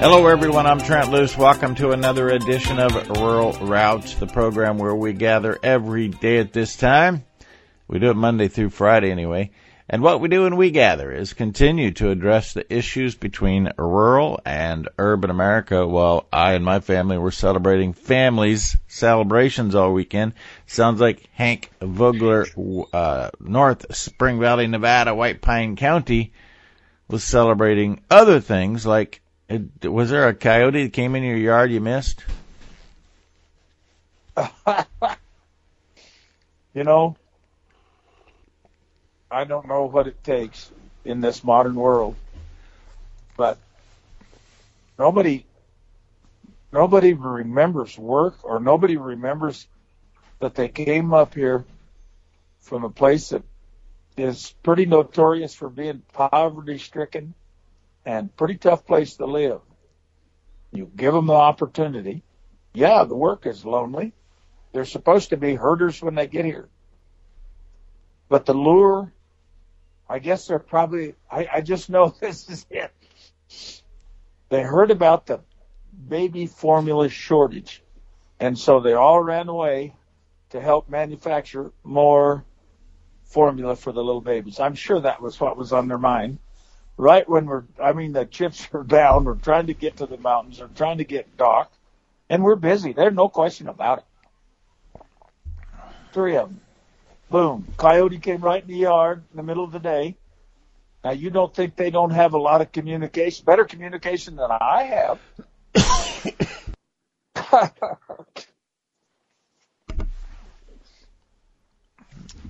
Hello, everyone. I'm Trent Loos. Welcome to another edition of Rural Routes, the program where we gather every day at this time. We do it Monday through Friday anyway. And what we do when we gather is continue to address the issues between rural and urban America while I and my family were celebrating families celebrations all weekend. Sounds like Hank Vogler, uh, North Spring Valley, Nevada, White Pine County was celebrating other things like it, was there a coyote that came in your yard you missed? you know, I don't know what it takes in this modern world, but nobody nobody remembers work or nobody remembers that they came up here from a place that is pretty notorious for being poverty stricken and pretty tough place to live. You give them the opportunity. Yeah, the work is lonely. They're supposed to be herders when they get here. But the lure, I guess they're probably, I, I just know this is it. They heard about the baby formula shortage. And so they all ran away to help manufacture more formula for the little babies. I'm sure that was what was on their mind right when we're, I mean, the chips are down. We're trying to get to the mountains. We're trying to get Doc, and we're busy. There's no question about it. Three of them. Boom. Coyote came right in the yard in the middle of the day. Now you don't think they don't have a lot of communication, better communication than I have.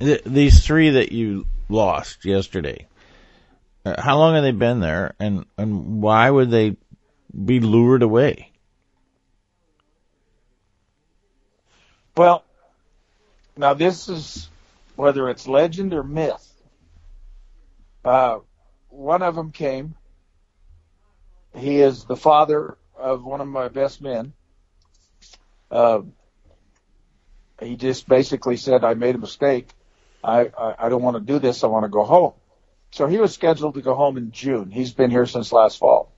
These three that you lost yesterday, how long have they been there, and and why would they be lured away? Well, now this is whether it's legend or myth. Uh, one of them came. He is the father of one of my best men. Uh, he just basically said, "I made a mistake. I, I, I don't want to do this. I want to go home." So he was scheduled to go home in June. He's been here since last fall.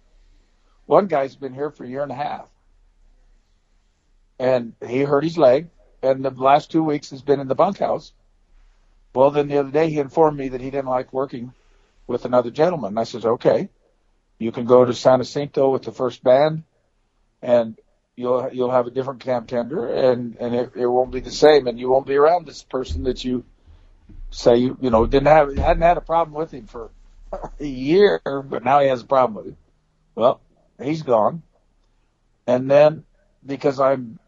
One guy's been here for a year and a half. And he hurt his leg, and the last two weeks has been in the bunkhouse. Well, then the other day he informed me that he didn't like working with another gentleman. I says, okay, you can go to San Jacinto with the first band, and you'll you'll have a different camp tender, and and it, it won't be the same, and you won't be around this person that you say you you know didn't have hadn't had a problem with him for a year, but now he has a problem with him. Well, he's gone, and then because I'm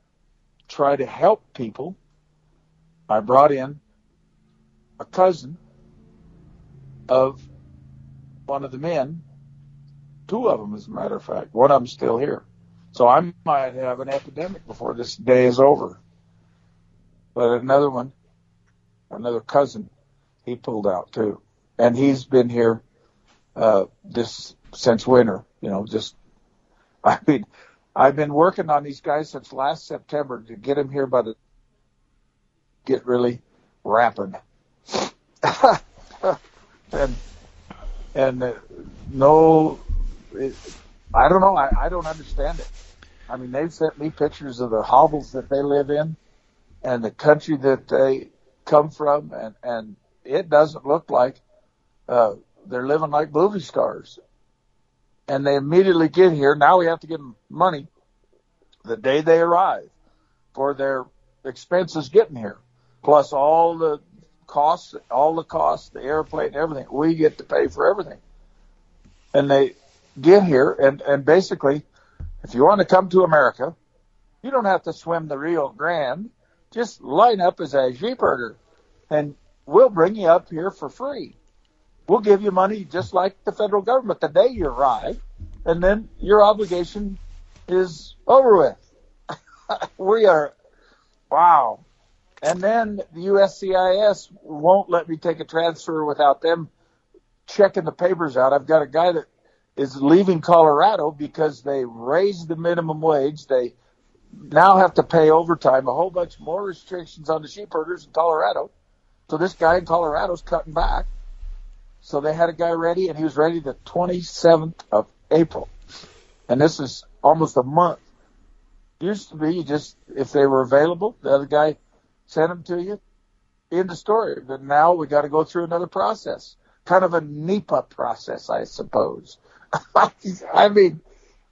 trying to help people, I brought in a cousin of one of the men, two of them as a matter of fact. One of them's still here. So I might have an epidemic before this day is over. But another one another cousin, he pulled out too, and he's been here uh, this since winter. You know, just I mean, I've been working on these guys since last September to get them here by the get really rapid. and and uh, no, it, I don't know. I, I don't understand it. I mean, they've sent me pictures of the hovels that they live in and the country that they come from, and and it doesn't look like uh, they're living like movie stars. And they immediately get here. Now we have to give them money the day they arrive for their expenses getting here, plus all the costs, all the costs, the airplane, everything. We get to pay for everything. And they get here, and and basically, if you want to come to America, you don't have to swim the Rio Grande just line up as a sheepherder and we'll bring you up here for free. We'll give you money just like the federal government the day you arrive, and then your obligation is over with. we are, wow. And then the USCIS won't let me take a transfer without them checking the papers out. I've got a guy that is leaving Colorado because they raised the minimum wage. They now have to pay overtime, a whole bunch more restrictions on the sheep herders in Colorado. So this guy in Colorado's cutting back. So they had a guy ready, and he was ready the 27th of April. and this is almost a month. Used to be just if they were available, the other guy sent them to you. In the story, but now we got to go through another process, kind of a NEPA process, I suppose. I mean,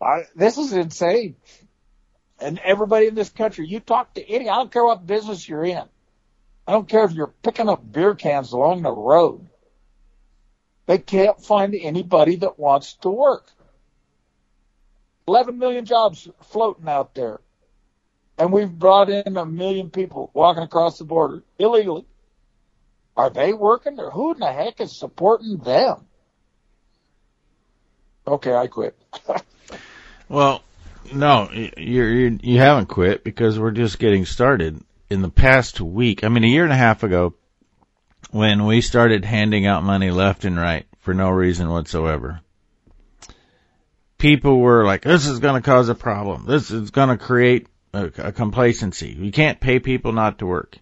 I, this is insane. And everybody in this country, you talk to any, I don't care what business you're in. I don't care if you're picking up beer cans along the road. They can't find anybody that wants to work. 11 million jobs floating out there. And we've brought in a million people walking across the border illegally. Are they working or who in the heck is supporting them? Okay, I quit. well, no, you're, you haven't quit because we're just getting started. In the past week, I mean, a year and a half ago, when we started handing out money left and right for no reason whatsoever, people were like, this is going to cause a problem. This is going to create a, a complacency. You can't pay people not to work.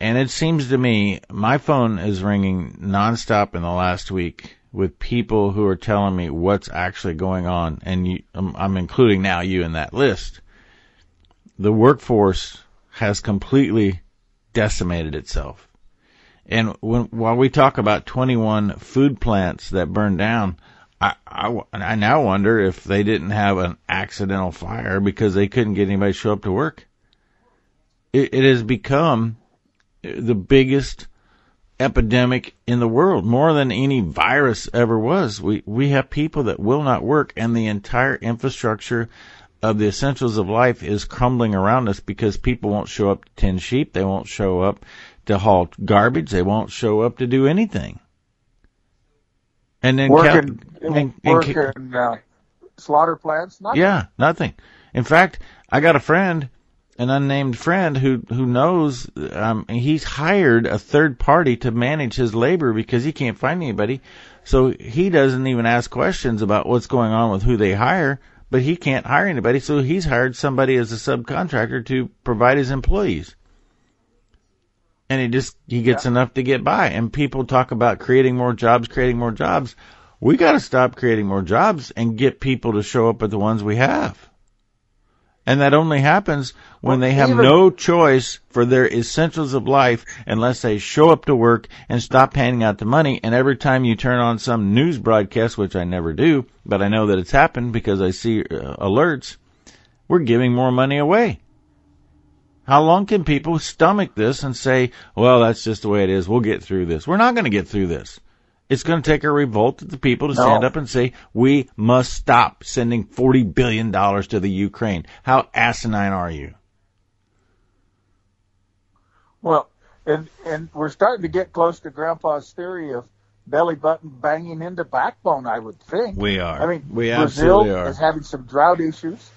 And it seems to me my phone is ringing nonstop in the last week with people who are telling me what's actually going on, and you, I'm, I'm including now you in that list. The workforce has completely decimated itself. And when, while we talk about 21 food plants that burned down, I, I, I now wonder if they didn't have an accidental fire because they couldn't get anybody to show up to work. It, it has become the biggest epidemic in the world, more than any virus ever was. We we have people that will not work, and the entire infrastructure of the essentials of life is crumbling around us because people won't show up to tend sheep, they won't show up to haul garbage, they won't show up to do anything. And then working, Cal- and, and, uh, slaughter plants, nothing. Yeah, nothing. In fact, I got a friend an unnamed friend who who knows um, he's hired a third party to manage his labor because he can't find anybody. So he doesn't even ask questions about what's going on with who they hire, but he can't hire anybody. So he's hired somebody as a subcontractor to provide his employees. And he just he gets yeah. enough to get by. And people talk about creating more jobs, creating more jobs. We got to stop creating more jobs and get people to show up at the ones we have. And that only happens when well, they have even, no choice for their essentials of life unless they show up to work and stop handing out the money. And every time you turn on some news broadcast, which I never do, but I know that it's happened because I see uh, alerts, we're giving more money away. How long can people stomach this and say, well, that's just the way it is. We'll get through this. We're not going to get through this. It's going to take a revolt of the people to no. stand up and say, we must stop sending $40 billion to the Ukraine. How asinine are you? Well, and, and we're starting to get close to Grandpa's theory of belly button banging into backbone, I would think. We are. I mean, we Brazil are. is having some drought issues.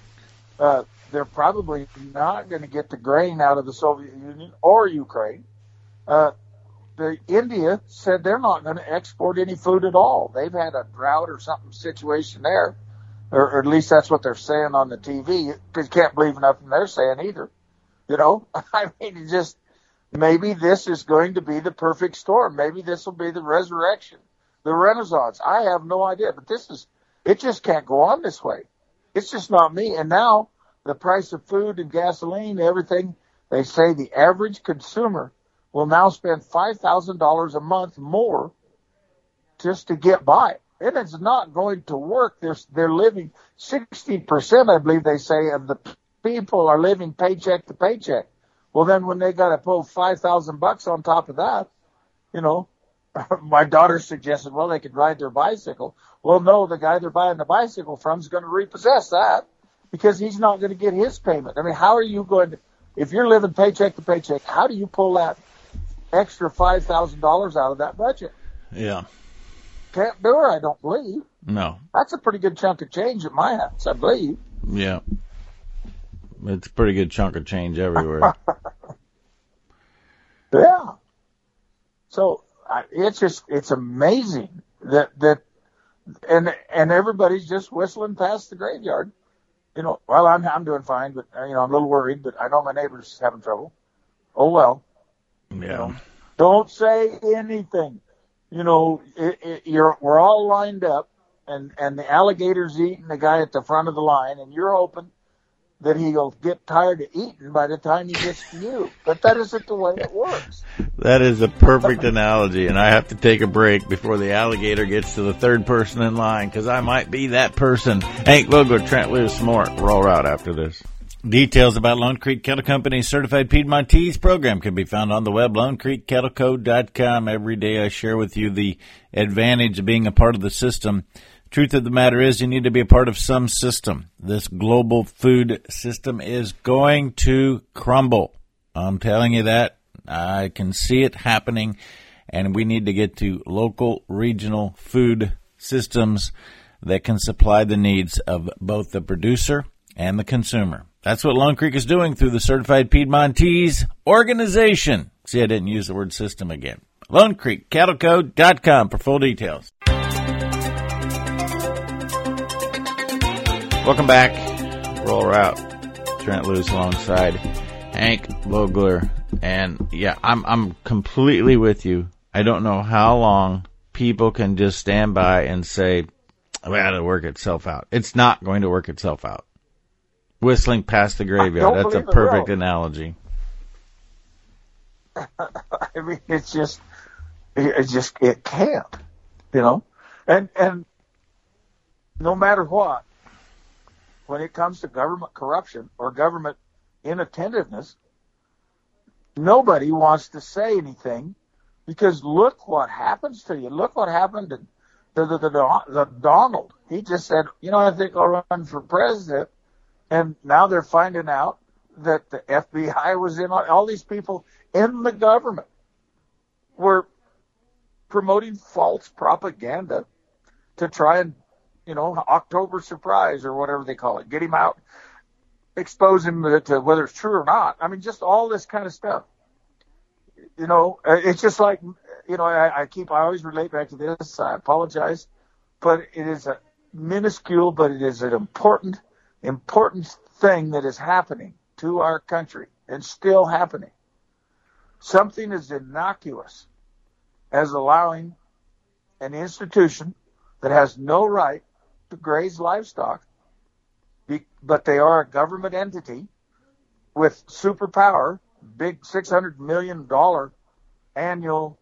Uh, they're probably not going to get the grain out of the Soviet Union or Ukraine. Uh, the India said they're not going to export any food at all. They've had a drought or something situation there, or, or at least that's what they're saying on the TV. Because you can't believe nothing they're saying either. You know, I mean, it just maybe this is going to be the perfect storm. Maybe this will be the resurrection, the renaissance. I have no idea, but this is it. Just can't go on this way. It's just not me. And now the price of food and gasoline, everything. They say the average consumer will now spend $5,000 a month more just to get by. And it's not going to work. They're, they're living 60%, I believe they say, of the people are living paycheck to paycheck. Well, then when they got to pull 5,000 bucks on top of that, you know, my daughter suggested, well, they could ride their bicycle. Well, no, the guy they're buying the bicycle from is going to repossess that because he's not going to get his payment. I mean, how are you going to, if you're living paycheck to paycheck, how do you pull that extra five thousand dollars out of that budget. Yeah. Can't do it, I don't believe. No. That's a pretty good chunk of change at my house, I believe. Yeah. It's a pretty good chunk of change everywhere. yeah. So I, it's just it's amazing that that and and everybody's just whistling past the graveyard. You know, well, I'm I'm doing fine, but you know I'm a little worried. But I know my neighbor's having trouble. Oh well. Yeah. You know, don't say anything. You know, it, it, you're we're all lined up. and and the alligator's eating the guy at the front of the line, and you're hoping that he'll get tired of eating by the time he gets to you. But that isn't the way it works. That is a perfect analogy, and I have to take a break before the alligator gets to the third person in line because I might be that person. Hank Vogler, Trent Loos, more. We're all out after this. Details about Lone Creek Cattle Company's certified Piedmontese program can be found on the web, lonecreekcattleco.com. Every day I share with you the advantage of being a part of the system. Truth of the matter is, you need to be a part of some system. This global food system is going to crumble. I'm telling you that. I can see it happening, and we need to get to local, regional food systems that can supply the needs of both the producer and the consumer. That's what Lone Creek is doing through the Certified Piedmontese organization. See, I didn't use the word system again. LoneCreekCattleCo.com for full details. Welcome back. Rural Route. Trent Loos alongside Hank Vogler. And yeah, I'm, I'm completely with you. I don't know how long people can just stand by and say, well, it'll work itself out. It's not going to work itself out. Whistling past the graveyard. That's a perfect analogy. I mean, it's just, it just, it can't, you know, and, and no matter what, when it comes to government corruption or government inattentiveness, nobody wants to say anything because look what happens to you. Look what happened to the, the, the, the Donald. He just said, you know, I think I'll run for president. And now they're finding out that the FBI was in all these people in the government were promoting false propaganda to try and you know, October surprise or whatever they call it. Get him out, expose him to whether it's true or not. I mean, just all this kind of stuff. You know, uh, it's just like, you know, I, I keep, I always relate back to this. I apologize, but it is a minuscule, but it is an important, important thing that is happening to our country and still happening. Something as innocuous as allowing an institution that has no right to graze livestock, but they are a government entity with superpower, big $600 million annual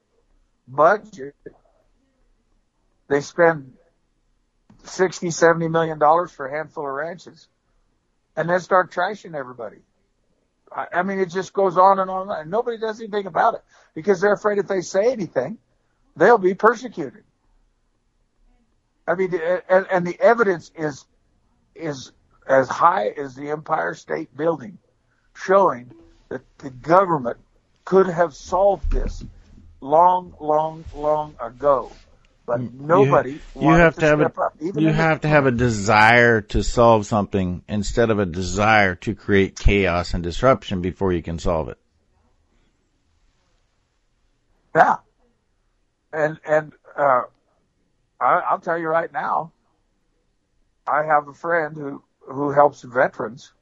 budget. They spend 60, 70 million dollars for a handful of ranches and then start trashing everybody. I, I mean, it just goes on and on and nobody does anything about it because they're afraid if they say anything, they'll be persecuted. I mean, and, and the evidence is is as high as the Empire State Building, showing that the government could have solved this long, long, long ago. But nobody you, have to, to have a, up, you have to have a desire to solve something instead of a desire to create chaos and disruption before you can solve it. Yeah, and and uh, I, I'll tell you right now, I have a friend who who helps veterans,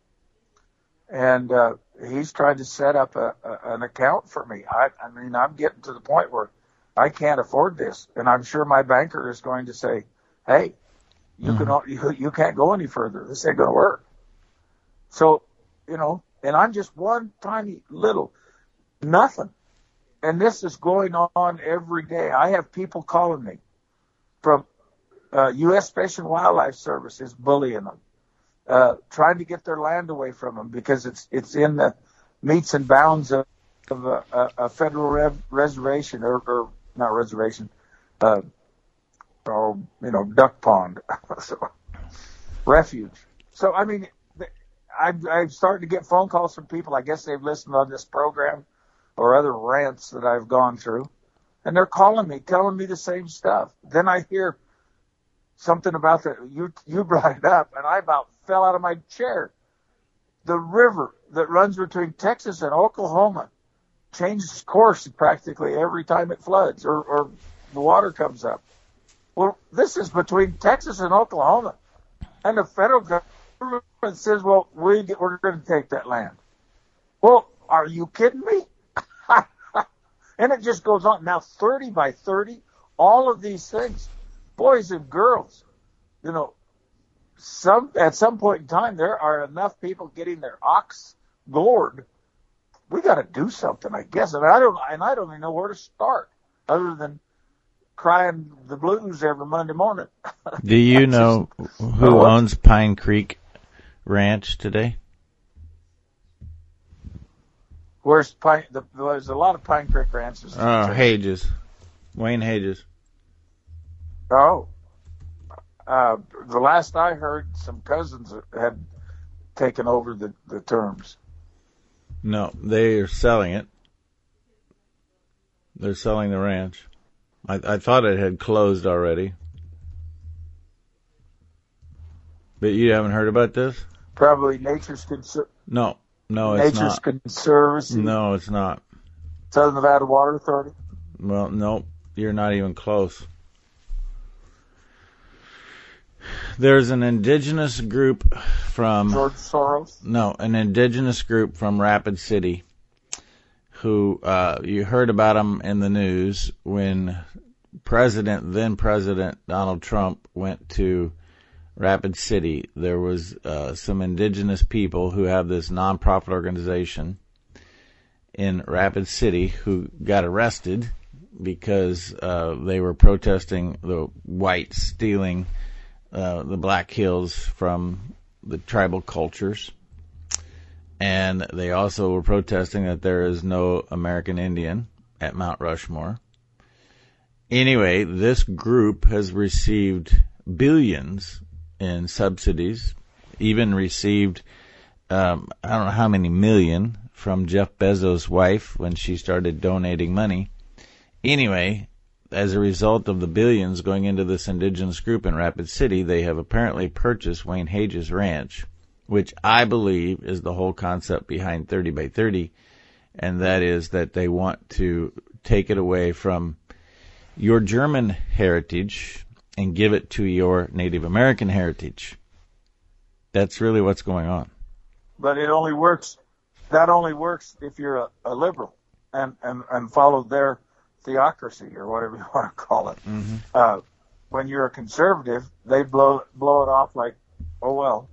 and uh, he's trying to set up a, a, an account for me. I, I mean, I'm getting to the point where I can't afford this, and I'm sure my banker is going to say, "Hey, you mm-hmm. can you, you can't go any further. This ain't going to work." So, you know, and I'm just one tiny little nothing, and this is going on every day. I have people calling me from uh, U.S. Fish and Wildlife Service is bullying them, uh, trying to get their land away from them because it's it's in the metes and bounds of, of a, a, a federal rev- reservation or, or not reservation, uh, or you know duck pond, so refuge. So I mean, I'm, I'm starting to get phone calls from people. I guess they've listened on this program or other rants that I've gone through and they're calling me, telling me the same stuff. Then I hear something about that you you brought it up, and I about fell out of my chair. The river that runs between Texas and Oklahoma changes course practically every time it floods or, or the water comes up. Well, this is between Texas and Oklahoma, and the federal government says, "Well, we we're going to take that land." Well, are you kidding me? And it just goes on. Now, 30 by 30, all of these things, boys and girls, you know, some at some point in time there are enough people getting their ox gored. We got to do something, I guess. And I don't, and I don't even know where to start, other than crying the blues every Monday morning. Do you know who what? owns Pine Creek Ranch today? Where's Pine? The, there's a lot of Pine Creek ranches. Oh, Hage's. Wayne Hage's. Oh. Uh, the last I heard, some cousins had taken over the, the terms. No, they are selling it. They're selling the ranch. I, I thought it had closed already. But you haven't heard about this? Probably Nature's Conser- No, no, it's Nature's not. Conservancy, No, it's not. Southern Nevada Water Authority. Well, nope, you're not even close. There's an indigenous group from George Soros. no, an indigenous group from Rapid City who uh, you heard about them in the news when President, then President Donald Trump went to Rapid City. There was uh, some indigenous people who have this nonprofit organization in Rapid City who got arrested because uh, they were protesting the whites stealing uh, the Black Hills from the tribal cultures. And they also were protesting that there is no American Indian at Mount Rushmore. Anyway, this group has received billions in subsidies, even received um, I don't know how many million from Jeff Bezos' wife when she started donating money. Anyway, as a result of the billions going into this indigenous group in Rapid City, they have apparently purchased Wayne Hage's Ranch, which I believe is the whole concept behind 30 by 30, and that is that they want to take it away from your German heritage and give it to your Native American heritage. That's really what's going on. but it only works. That only works if you're a, a liberal and, and, and follow their theocracy or whatever you want to call it. Mm-hmm. Uh, when you're a conservative, they blow blow it off like, oh well,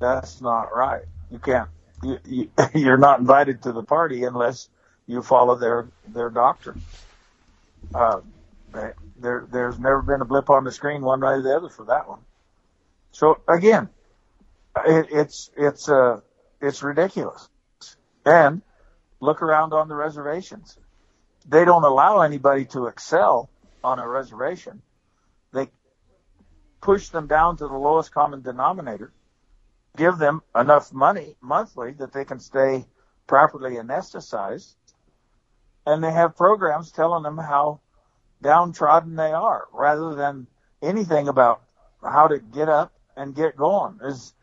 that's not right. You can't. You, you, you're not invited to the party unless you follow their their doctrine. Uh, there there's never been a blip on the screen one way or the other for that one. So again, it, it's it's uh it's ridiculous. And look around on the reservations. They don't allow anybody to excel on a reservation. They push them down to the lowest common denominator, give them enough money monthly that they can stay properly anesthetized, and they have programs telling them how downtrodden they are rather than anything about how to get up and get going. As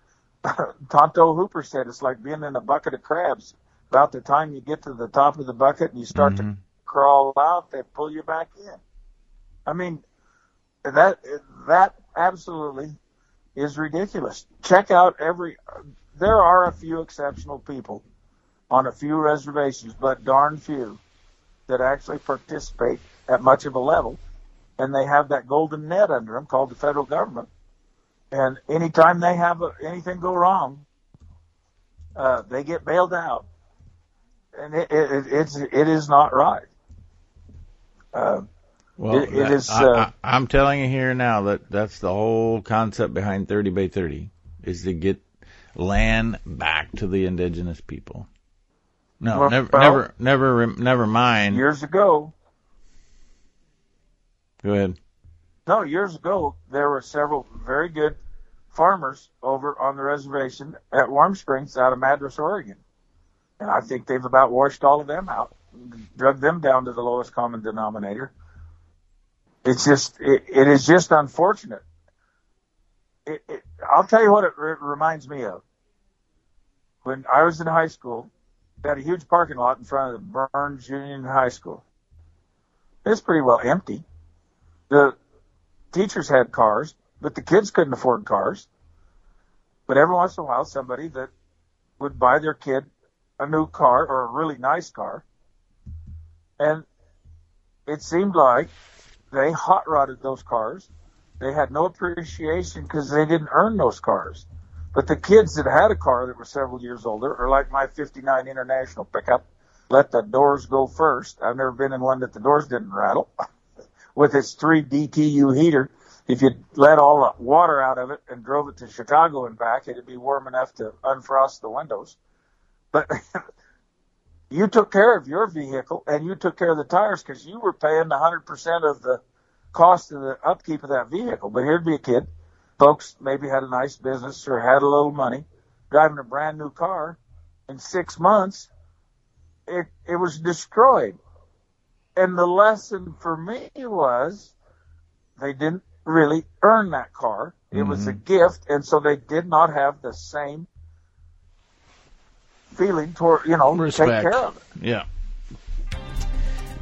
Tonto Hooper said, it's like being in a bucket of crabs. About the time you get to the top of the bucket and you start to Mhm. Crawl out, they pull you back in. I mean, that that absolutely is ridiculous. Check out every. There are a few exceptional people on a few reservations, but darn few that actually participate at much of a level, and they have that golden net under them called the federal government. And anytime they have a, anything go wrong, uh, they get bailed out, and it, it, it's it is not right. Uh, Well, It- it that- is, I, uh, I, I'm telling you here now that that's the whole concept behind 30 by 30 is to get land back to the indigenous people. No, Well, never, well- never, never, never mind. years ago, Go ahead. No, years ago there were several very good farmers over on the reservation at Warm Springs out of Madras, Oregon. And I think they've about washed all of them out, drug them down to the lowest common denominator. It's just, it, it is just unfortunate. It, it, I'll tell you what it re- reminds me of. When I was in high school, we had a huge parking lot in front of the Burns Union High School. It's pretty well empty. The teachers had cars, but the kids couldn't afford cars. But every once in a while, somebody that would buy their kid a new car or a really nice car. And it seemed like they hot rodded those cars they had no appreciation because they didn't earn those cars. But the kids that had a car that were several years older, or like my 59 International pickup, let the doors go first. I've never been in one that the doors didn't rattle. With its three BTU heater, if you let all the water out of it and drove it to Chicago and back, it'd be warm enough to unfrost the windows. But you took care of your vehicle and you took care of the tires because you were paying 100% of the cost of the upkeep of that vehicle. But here'd be a kid, folks maybe had a nice business or had a little money, driving a brand new car. In six months, it it was destroyed. And the lesson for me was they didn't really earn that car. It mm-hmm. was a mm-hmm. gift, and so they did not have the same feeling toward you know Respect. take care of it. Yeah.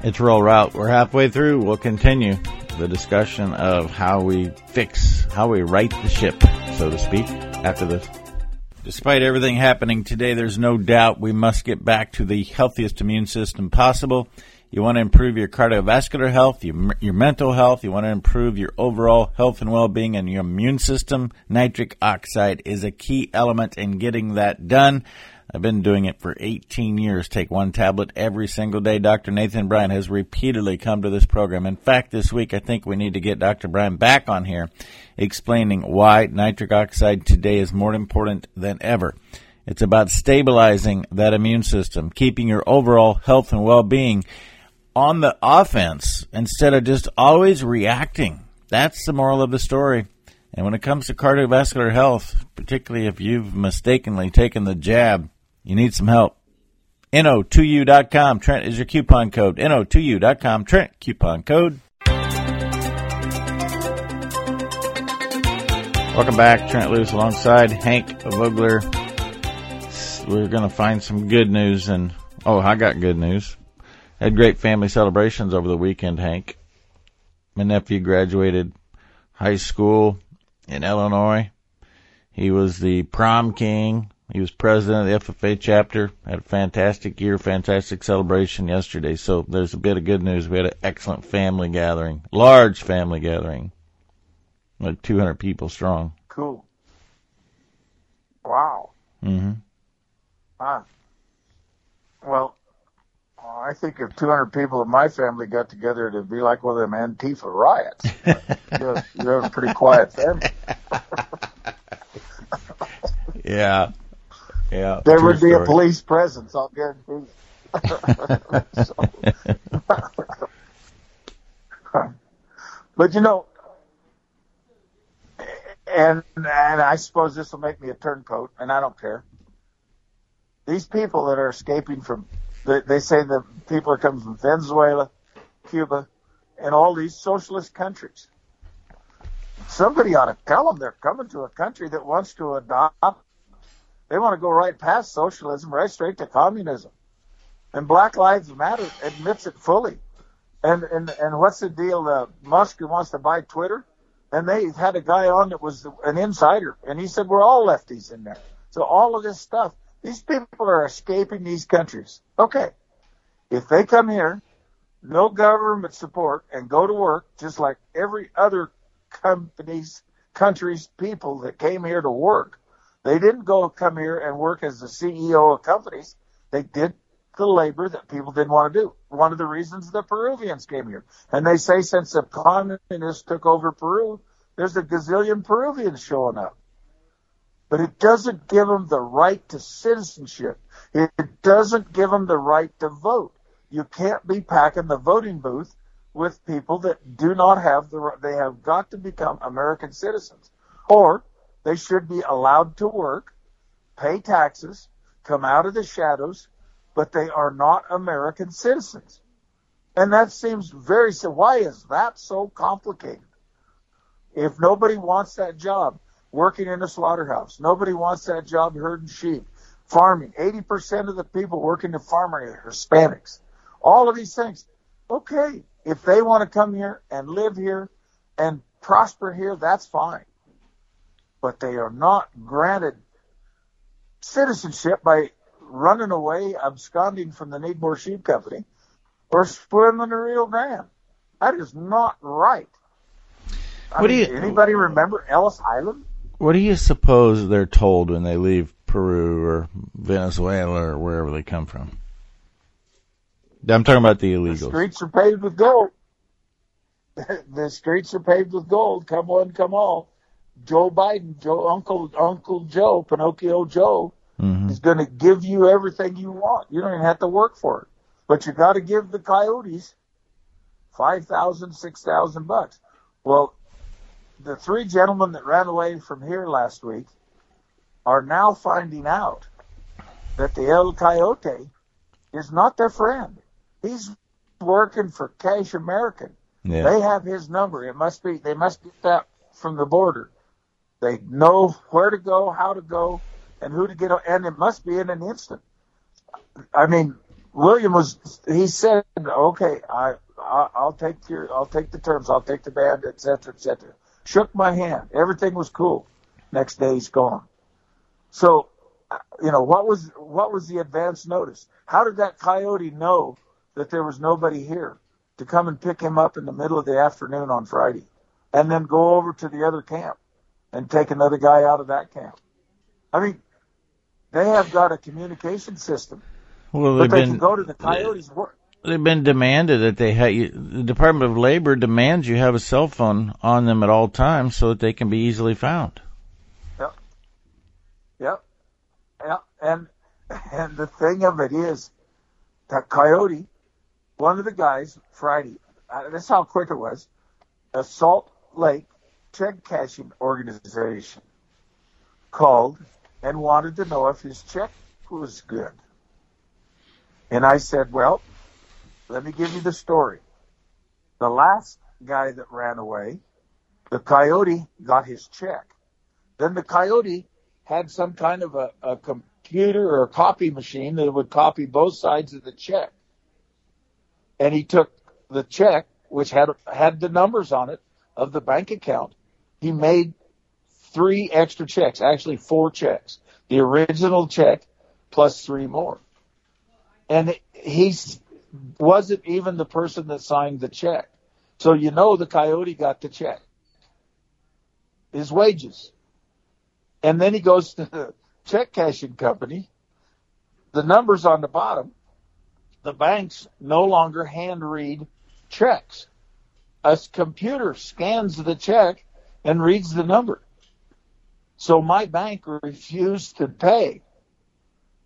It's Rural Route. We're halfway through. We'll continue the discussion of how we fix, how we right the ship, so to speak, after this. Despite everything happening today, there's no doubt we must get back to the healthiest immune system possible. You want to improve your cardiovascular health, your, your mental health. You want to improve your overall health and well-being and your immune system. Nitric oxide is a key element in getting that done. I've been doing it for 18 years. Take one tablet every single day. Dr. Nathan Bryan has repeatedly come to this program. In fact, this week I think we need to get Dr. Bryan back on here explaining why nitric oxide today is more important than ever. It's about stabilizing that immune system, keeping your overall health and well-being on the offense instead of just always reacting. That's the moral of the story. And when it comes to cardiovascular health, particularly if you've mistakenly taken the jab, you need some help. NO2U.com. Trent is your coupon code. NO2U.com. Trent coupon code. Welcome back. Trent Loos alongside Hank Vogler. We're going to find some good news and, oh, I got good news. Had great family celebrations over the weekend, Hank. My nephew graduated high school in Illinois. He was the prom king he was president of the FFA chapter. Had a fantastic year, fantastic celebration yesterday. So there's a bit of good news. We had an excellent family gathering, large family gathering, like 200 people strong. Cool. Wow. Mm-hmm. Ah. Well, I think if 200 people of my family got together, it'd be like one of them Antifa riots. you're, you're a pretty quiet family. yeah. Yeah. There would be story. a police presence, I'll guarantee. but you know, and and I suppose this will make me a turncoat, and I don't care. These people that are escaping from, they, they say that people are coming from Venezuela, Cuba, and all these socialist countries. Somebody ought to tell them they're coming to a country that wants to adopt they want to go right past socialism, right straight to communism. And Black Lives Matter admits it fully. And and and what's the deal? Uh, Musk who wants to buy Twitter, and they had a guy on that was an insider, and he said we're all lefties in there. So all of this stuff, these people are escaping these countries. Okay, if they come here, no government support, and go to work just like every other company's countries, people that came here to work, they didn't go come here and work as the CEO of companies. They did the labor that people didn't want to do. One of the reasons the Peruvians came here. And they say since the communists took over Peru, there's a gazillion Peruvians showing up. But it doesn't give them the right to citizenship. It doesn't give them the right to vote. You can't be packing the voting booth with people that do not have the, they have got to become American citizens. Or they should be allowed to work, pay taxes, come out of the shadows, but they are not American citizens. And that seems very so. Why is that so complicated? If nobody wants that job, working in a slaughterhouse, nobody wants that job herding sheep, farming. 80% of the people working in farming are Hispanics. All of these things. Okay. If they want to come here and live here and prosper here, that's fine but they are not granted citizenship by running away, absconding from the Needmore Sheep Company, or swimming the Rio Grande. That is not right. I What do you- anybody remember Ellis Island? What do you suppose they're told when they leave Peru or Venezuela or wherever they come from? I'm talking about the illegals. The streets are paved with gold. the streets are paved with gold. Come one, come all. Joe Biden, Joe Uncle Uncle Joe, Pinocchio Joe, hmm is going to give you everything you want. You don't even have to work for it, but you got to give the coyotes five thousand, six thousand bucks. Well, the three gentlemen that ran away from here last week are now finding out that the El Coyote is not their friend. He's working for Cash American. Yeah. They have his number. It must be they must get that from the border. They know where to go, how to go, and who to get, and it must be in an instant. I mean, William was he said, "Okay, I, I I'll take your I'll take the terms, I'll take the band, et cetera, et cetera." Shook my hand. Everything was cool. Next day he's gone. So, you know, what was what was the advance notice? How did that coyote know that there was nobody here to come and pick him up in the middle of the afternoon on Friday, and then go over to the other camp and take another guy out of that camp? I mean, they have got a communication system, Well, but they've they been can go to the coyotes' work. they've been demanded that they have the Department of Labor demands you have a cell phone on them at all times so that they can be easily found. Yep. Yep. yep. And and the thing of it is that coyote, one of the guys Friday, that's how quick it was, a Salt Lake check cashing organization called and wanted to know if his check was good. And I said, well, let me give you the story. The last guy that ran away, the coyote got his check. Then the coyote had some kind of a, a computer or a copy machine that would copy both sides of the check. And he took the check, which had had the numbers on it of the bank account. He made three extra checks, actually four checks. The original check plus three more. And he wasn't even the person that signed the check. So you know the coyote got the check. His wages. And then he goes to the check cashing company. The numbers on the bottom, the banks no longer hand read checks. A computer scans the check and reads the number. So my bank refused to pay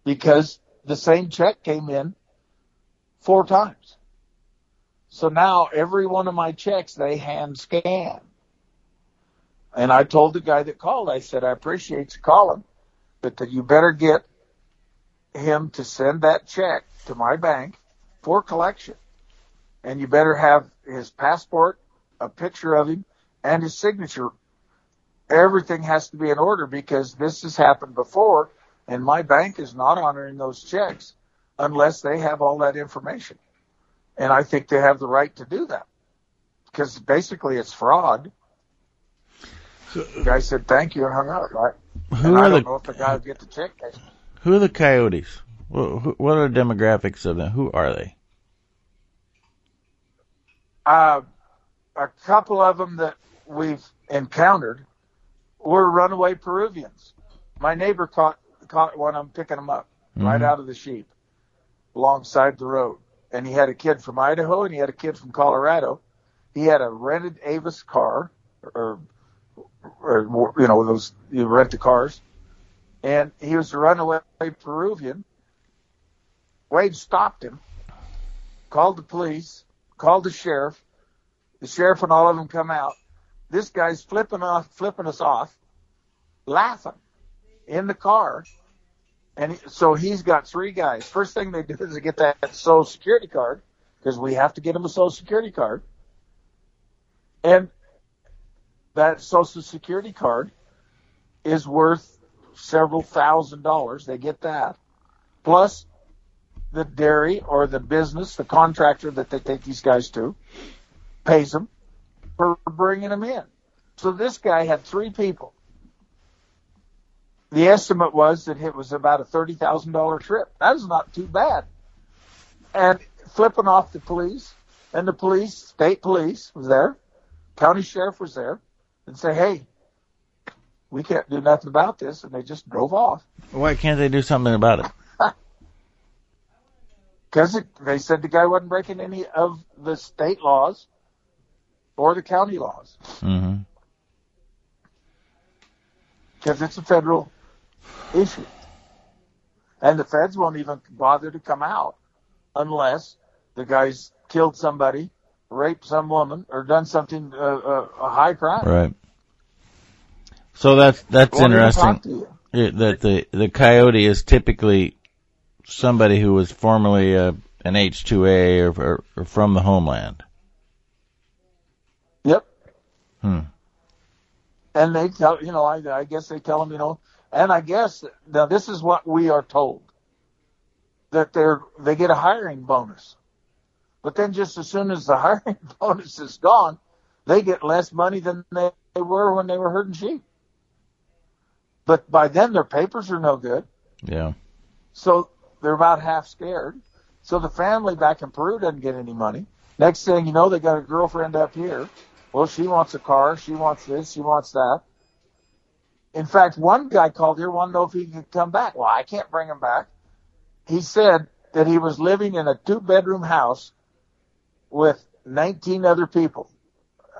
because the same check came in four times. So now every one of my checks they hand scan. And I told the guy that called, I said, I appreciate you calling, but that you better get him to send that check to my bank for collection. And you better have his passport, a picture of him, and his signature. Everything has to be in order because this has happened before, and my bank is not honoring those checks unless they have all that information. And I think they have the right to do that because basically it's fraud. The guy said thank you and hung up, right? Who and I are don't the know if the guy will get the check. who are the coyotes? Wh- wh- What are the demographics of them? Who are they? Uh, a couple of them that we've encountered were runaway Peruvians. My neighbor caught caught one I'm picking them up right Mhm. out of the sheep alongside the road. And he had a kid from Idaho and he had a kid from Colorado. He had a rented Avis car or, or you know, those, you rent the cars. And he was a runaway Peruvian. Wade stopped him, called the police, called the sheriff. The sheriff and all of them come out. This guy's flipping off, flipping us off, laughing in the car. And so he's got three guys. First thing they do is they get that social security card because we have to get him a social security card. And that social security card is worth several thousand dollars. They get that. Plus the dairy or the business, the contractor that they take these guys to, pays them for bringing them in. So this guy had three people. The estimate was that it was about a thirty thousand dollar trip. That is not too bad. And flipping off the police, and the police, state police was there, county sheriff was there, and say, "Hey, we can't do nothing about this," and they just drove off. Why can't they do something about it? Because they said the guy wasn't breaking any of the state laws or the county laws. Mm-hmm. Because it's a federal issue. And the feds won't even bother to come out unless the guy's killed somebody, raped some woman, or done something, uh, uh, a high crime. Right. So that's that's Won't even talk interesting. it- that the the coyote is typically somebody who was formerly a, an H2A or, or, or from the homeland. Hmm. And they tell, you know, I, I guess they tell them, you know, and I guess now this is what we are told that they're they get a hiring bonus, but then just as soon as the hiring bonus is gone, they get less money than they were when they were herding sheep. But by then their papers are no good, Yeah. so they're about half scared. So the family back in Peru doesn't get any money. Next thing you know, they got a girlfriend up here. Well, she wants a car. She wants this. She wants that. In fact, one guy called here, wanted to know if he could come back. Well, I can't bring him back. He said that he was living in a two bedroom house with 19 other people,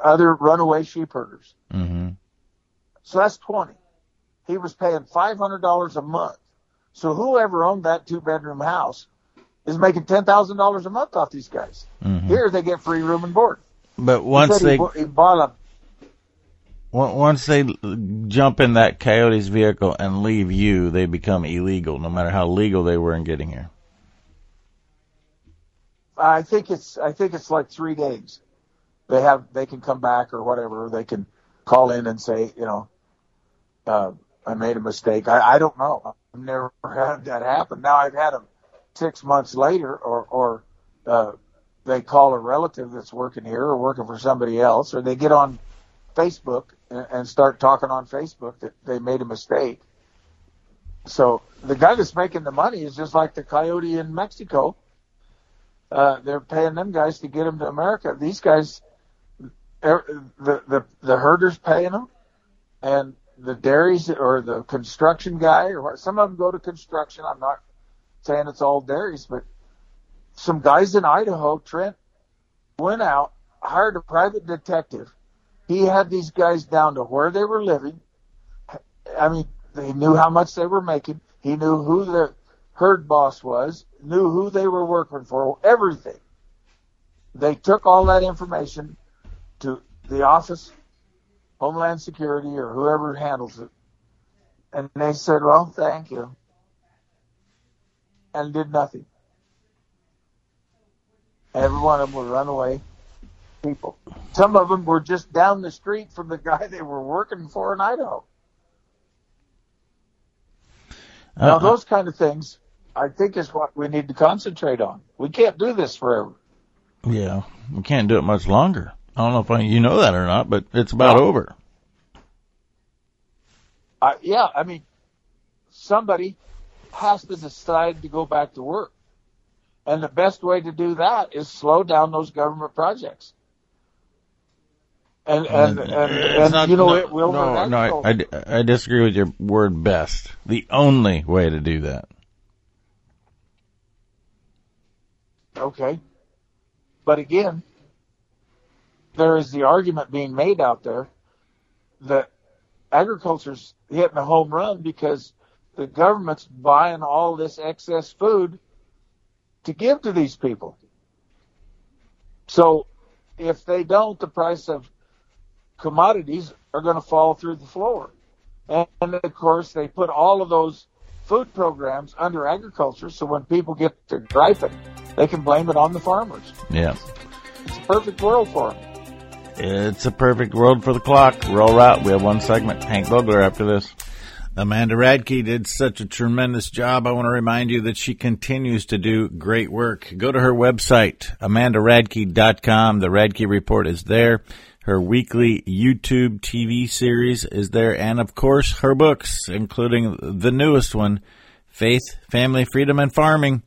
other runaway sheep herders. Mm-hmm. So that's 20. He was paying $500 a month. So whoever owned that two bedroom house is making $10,000 a month off these guys. Mm-hmm. Here they get free room and board. But once they he, bought a once they jump in that coyote's vehicle and leave you, they become illegal, no matter how legal they were in getting here. I think it's I think it's like three days. They have they can come back or whatever. They can call in and say, you know, uh, I made a mistake. I, I don't know. I've never had that happen. Now I've had them six months later, or or uh, they call a relative that's working here or working for somebody else, or they get on Facebook and, start talking on Facebook that they made a mistake. So the guy that's making the money is just like the coyote in Mexico uh, they're paying them guys to get them to America. These guys, er, the the the herders paying them, and the dairies or the construction guy or. Some of them go to construction. I'm not saying it's all dairies, but some guys in Idaho, Trent, went out, hired a private detective. He had these guys down to where they were living. I mean, they knew how much they were making. He knew who the herd boss was, knew who they were working for, everything. They took all that information to the office, Homeland Security, or whoever handles it, and they said, "Well, thank you," and did nothing. Every one of them were runaway people. Some of them were just down the street from the guy they were working for in Idaho. Now, Uh, those kind of things, I think, is what we need to concentrate on. We can't do this forever. yeah, we can't do it much longer. I don't know if I, you know that or not, but it's about No. over. I, yeah, I mean, somebody has to decide to go back to work. And the best way to do that is slow down those government projects. And, and, and, It's and, not- you know, no, it will No, no, I. I, I disagree with your word best. The only way to do that. Okay. But again, there is the argument being made out there that agriculture's hitting a home run because the government's buying all this excess food to give to these people. So if they don't, the price of commodities are going to fall through the floor. And, of course, they put all of those food programs under agriculture, so when people get to griping, they can blame it on the farmers. Yeah. It's a perfect world for them. It's a perfect world for the clock. Roll out. We have one segment. Hank Vogler after this. Amanda Radke did such a tremendous job. I want to remind you that she continues to do great work. Go to her website, amandaradke.com. The Radke Report is there. Her weekly YouTube TV series is there. And of course, her books, including the newest one, Faith, Family, Freedom, and Farming.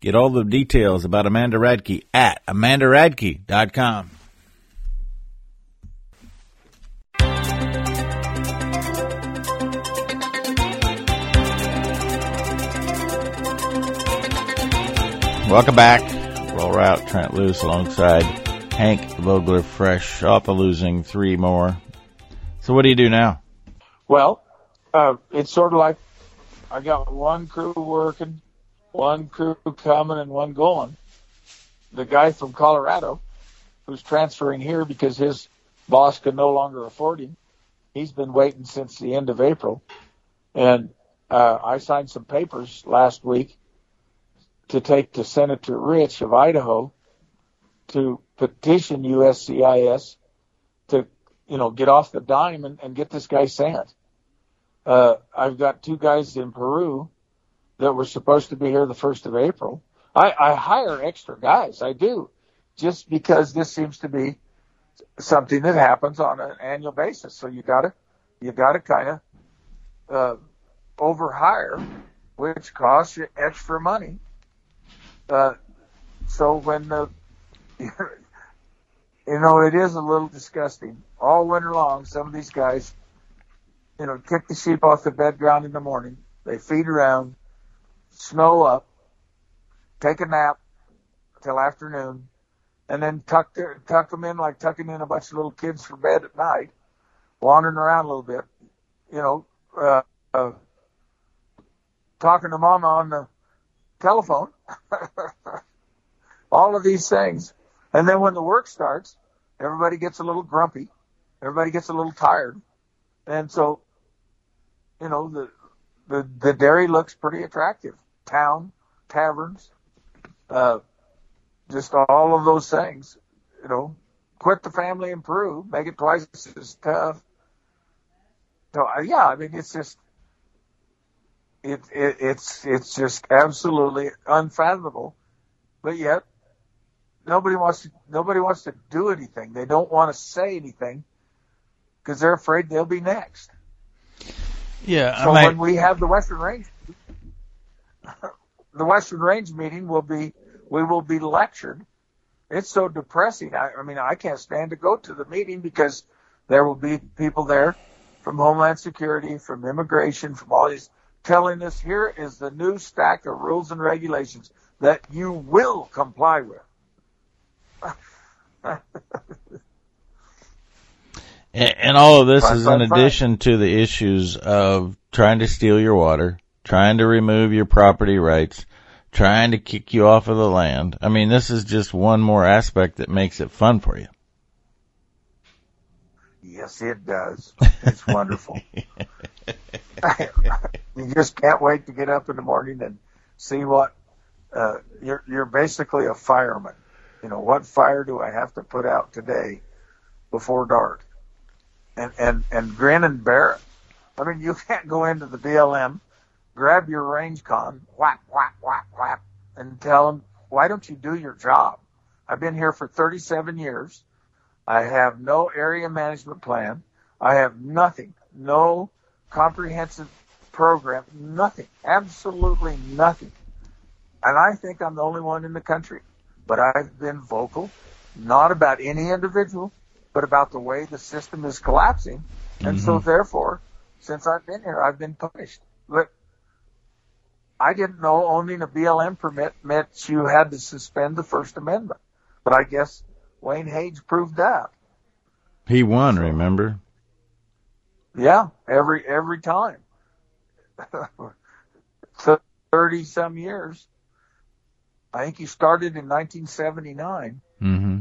Get all the details about Amanda Radke at amandaradke.com. Welcome back. Rural Route Trent Loos alongside Hank Vogler, fresh off of losing three more. So what do you do now? Well, uh, it's sort of like I got one crew working, one crew coming, and one going. The guy from Colorado, who's transferring here because his boss can no longer afford him, he's been waiting since the end of April, and uh, I signed some papers last week to take to Senator Risch of Idaho to petition USCIS to, you know, get off the dime and, and get this guy sent. Uh, I've got two guys in Peru that were supposed to be here the first of April. I, I hire extra guys. I do just because this seems to be something that happens on an annual basis. So you gotta, you gotta kind of, uh, overhire, which costs you extra money. Uh, so when the, you know, it is a little disgusting. All winter long, some of these guys, you know, kick the sheep off the bed ground in the morning. They feed around, snow up, take a nap till afternoon, and then tuck their, tuck them in like tucking in a bunch of little kids for bed at night, wandering around a little bit, you know, uh, uh, talking to mama on the telephone, all of these things. And then when the work starts, everybody gets a little grumpy. Everybody gets a little tired. And so, you know, the, the, the dairy looks pretty attractive. Town, taverns, uh, just all of those things, you know, quit the family Peru, make it twice as tough. So yeah, I mean, it's just, it, it, it's it's just absolutely unfathomable. But yet, nobody wants to nobody wants to do anything. They don't want to say anything because they're afraid they'll be next. Yeah. So when we have the Western Range, the Western Range meeting will be we will be lectured. It's so depressing. I, I mean, I can't stand to go to the meeting because there will be people there from Homeland Security, from immigration, from all these telling us here is the new stack of rules and regulations that you will comply with. and, and, all of this fine, is fine, in addition fine. to the issues of trying to steal your water, trying to remove your property rights, trying to kick you off of the land. I mean, this is just one more aspect that makes it fun for you. Yes, it does. It's wonderful. you just can't wait to get up in the morning and see what uh, you're. You're basically a fireman. You know what fire do I have to put out today before dark, and and and grin and bear it. I mean, you can't go into the BLM, grab your range con, whack whack whack whack, and tell them why don't you do your job? I've been here for 37 years. I have no area management plan. I have nothing, no comprehensive program, nothing, absolutely nothing. And I think I'm the only one in the country. But I've been vocal, not about any individual, but about the way the system is collapsing. And mm-hmm. so therefore, since I've been here, I've been punished. But I didn't know owning a BLM permit meant you had to suspend the First Amendment. But I guess Wayne Hage proved that. He won, so, remember? Yeah, every every time. Thirty some years. I think he started in 1979. Mm-hmm.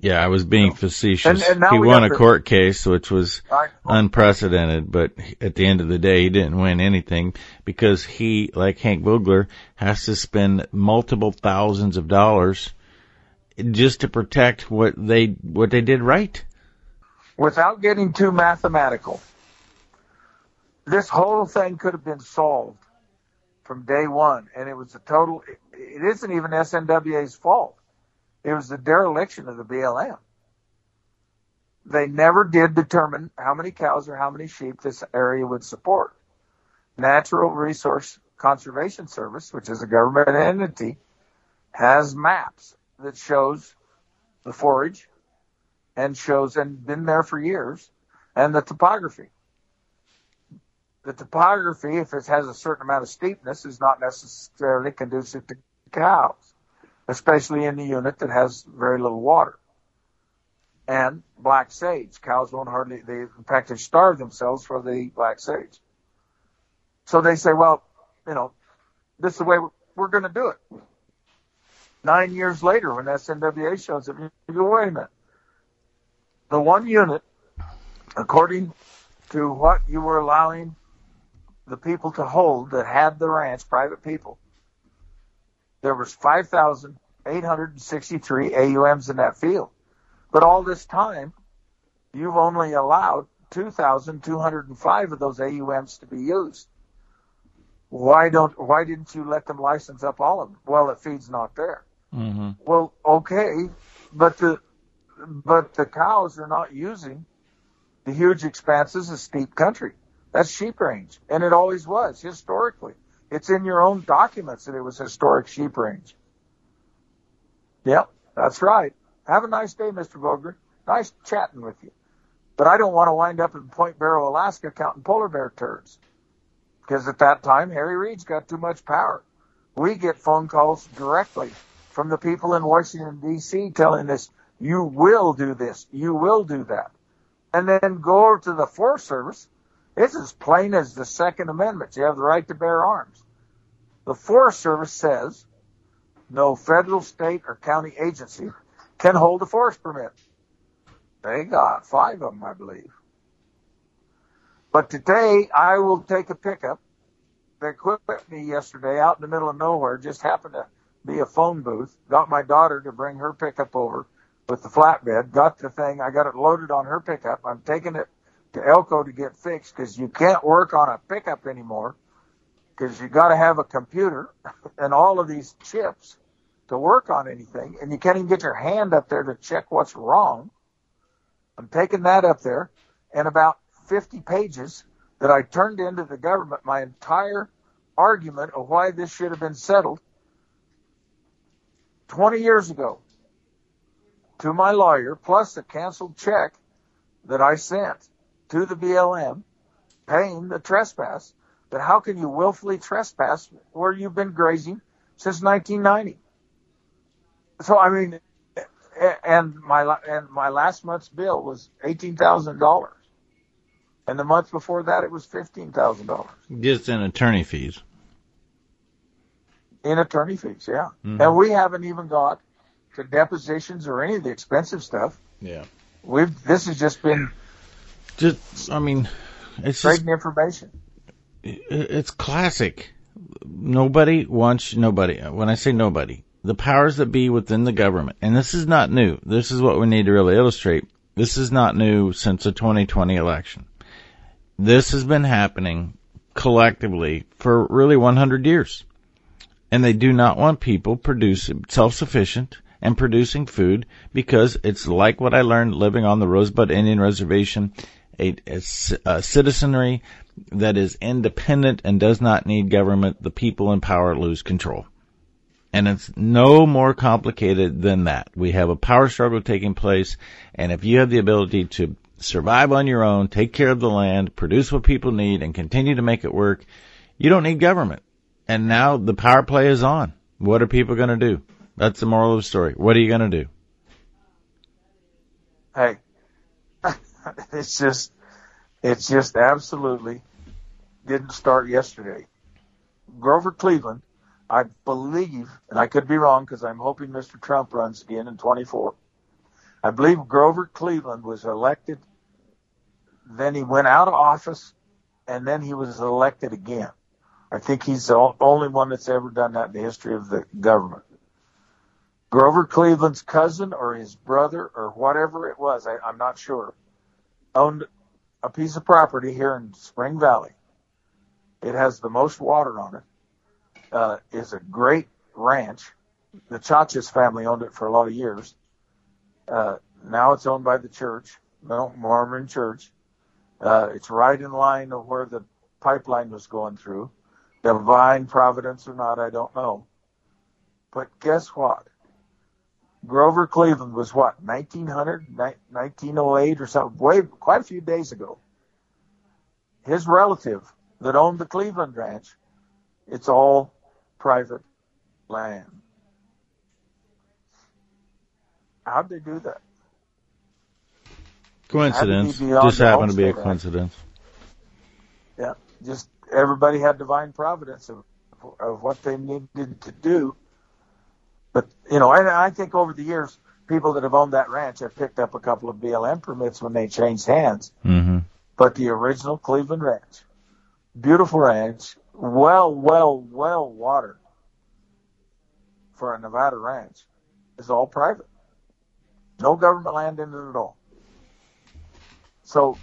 Yeah, I was being facetious. And, and he won a court case, which was unprecedented, but at the end of the day, he didn't win anything because he, like Hank Vogler, has to spend multiple thousands of dollars just to protect what they what they did right without getting too mathematical, this whole thing could have been solved from day one. And it was a total, it isn't even SNWA's fault. It was the dereliction of the BLM. They never did determine how many cows or how many sheep this area would support. Natural Resource Conservation Service, which is a government entity, has maps that shows the forage, and shows and been there for years, and the topography. The topography, if it has a certain amount of steepness, is not necessarily conducive to cows, especially in the unit that has very little water. And black sage. Cows won't hardly, they, in fact, they starve themselves for the black sage. So they say, well, you know, this is the way we're, we're going to do it. Nine years later, when SNWA shows up, wait a minute. The one unit, according to what you were allowing the people to hold that had the ranch, private people, there was 5,863 AUMs in that field. But all this time, you've only allowed 2,205 of those AUMs to be used. Why don't, why didn't you let them license up all of them? Well, the feed's not there. Mm-hmm. Well, okay, but the, but the cows are not using the huge expanses of steep country. That's sheep range. And it always was historically. It's in your own documents that it was historic sheep range. Yep, that's right. Have a nice day, Mr. Vogler. Nice chatting with you. But I don't want to wind up in Point Barrow, Alaska counting polar bear turds. Because at that time, Harry Reid's got too much power. We get phone calls directly from the people in Washington, D.C. telling us, you will do this, you will do that. And then go over to the Forest Service. It's as plain as the Second Amendment. You have the right to bear arms. The Forest Service says no federal, state, or county agency can hold a forest permit. They got five of them, I believe. But today I will take a pickup. They quit me yesterday out in the middle of nowhere. Just happened to be a phone booth. Got my daughter to bring her pickup over with the flatbed. Got the thing. I got it loaded on her pickup. I'm taking it to Elko to get fixed because you can't work on a pickup anymore because you got to have a computer and all of these chips to work on anything, and you can't even get your hand up there to check what's wrong. I'm taking that up there, and about 50 pages that I turned into the government, my entire argument of why this should have been settled 20 years ago to my lawyer, plus a canceled check that I sent to the BLM paying the trespass. But how can you willfully trespass where you've been grazing since 1990? So I mean, and my and my last month's bill was eighteen thousand dollars, and the month before that it was fifteen thousand dollars. Just in attorney fees. In attorney fees, yeah, Mhm. and we haven't even got to depositions or any of the expensive stuff. Yeah. We've this has just been Just, I mean, it's just, trading information. it's classic. Nobody wants nobody. When I say nobody, the powers that be within the government, and this is not new. This is what we need to really illustrate. This is not new since the 2020 election. This has been happening collectively for really 100 years. And they do not want people producing self-sufficient and producing food because it's like what I learned living on the Rosebud Indian Reservation, a, a a citizenry that is independent and does not need government. The people in power lose control. And it's no more complicated than that. We have a power struggle taking place, and if you have the ability to survive on your own, take care of the land, produce what people need, and continue to make it work, you don't need government. And now the power play is on. What are people going to do? That's the moral of the story. What are you going to do? Hey, it's just it's just absolutely didn't start yesterday. Grover Cleveland, I believe, and I could be wrong because I'm hoping Mr. Trump runs again in 24. I believe Grover Cleveland was elected, then he went out of office, and then he was elected again. I think he's the only one that's ever done that in the history of the government. Grover Cleveland's cousin or his brother or whatever it was, I, I'm not sure, owned a piece of property here in Spring Valley. It has the most water on it. Uh, is a great ranch. The Chachas family owned it for a lot of years. Uh, now it's owned by the church, Mormon church. Uh, it's right in line of where the pipeline was going through. Divine providence or not, I don't know. But guess what? Grover Cleveland was what, 1900, 1908 or something, way, quite a few days ago. His relative that owned the Cleveland ranch, it's all private land. How'd they do that? Coincidence. Had to be beyond Just happened to be a coincidence. Yeah, just everybody had divine providence of, of what they needed to do. But you know, I, I think over the years, people that have owned that ranch have picked up a couple of BLM permits when they changed hands. hmm But the original Cleveland Ranch, beautiful ranch, well, well, well watered for a Nevada ranch, is all private. No government land in it at all. So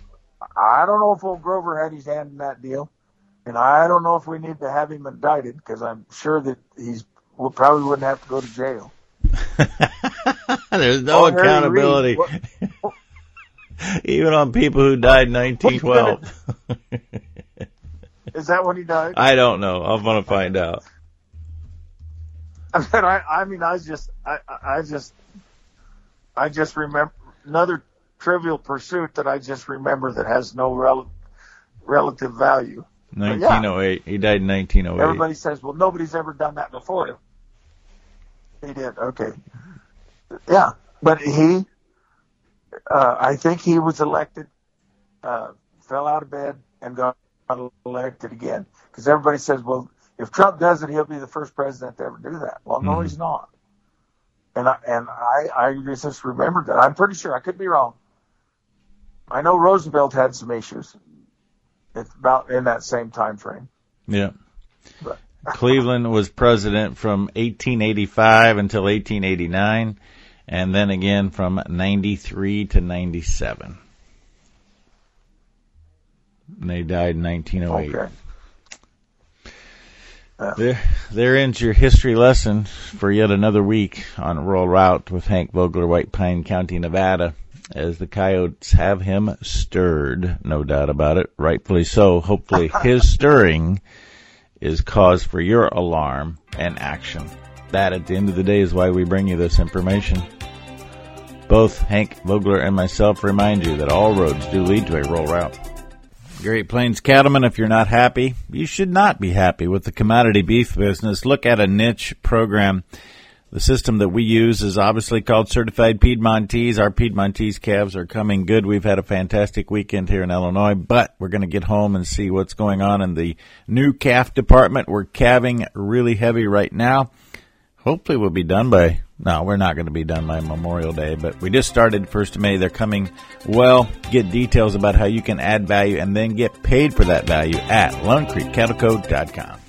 I don't know if old Grover had his hand in that deal, and I don't know if we need to have him indicted because I'm sure that he's well, probably wouldn't have to go to jail. There's no accountability, even on people who died in 1912. Is that when he died? I don't know. I'm gonna find out. I mean, I, I mean, I just, I, I I just, I just remember another trivial pursuit that I just remember that has no rel- relative value. Yeah. 1908. He died in 1908. Everybody says, well, nobody's ever done that before him. He did. Okay. Yeah. But he, uh, I think he was elected, uh, fell out of bed and got elected again. Because everybody says, well, if Trump does it, he'll be the first president to ever do that. Well, no, Mhm. he's not. And I, and I, I just remembered that. I'm pretty sure. I could be wrong. I know Roosevelt had some issues. It's about in that same time frame. Yeah. But- Cleveland was president from 1885 until 1889, and then again from 93 to 97. And they died in 1908. Okay. There, there ends your history lesson for yet another week on Rural Route with Hank Vogler, White Pine County, Nevada. As the coyotes have him stirred, no doubt about it, rightfully so. Hopefully his stirring is cause for your alarm and action. That at the end of the day is why we bring you this information. Both Hank Vogler and myself remind you that all roads do lead to a Rural Route. Great Plains cattlemen, if you're not happy, you should not be happy with the commodity beef business. Look at a niche program. The system that we use is obviously called Certified Piedmontese. Our Piedmontese calves are coming good. We've had a fantastic weekend here in Illinois, but we're going to get home and see what's going on in the new calf department. We're calving really heavy right now. Hopefully we'll be done by, no, we're not going to be done by Memorial Day, but we just started 1st of May. They're coming well. Get details about how you can add value and then get paid for that value at LoneCreekCattleCo.com.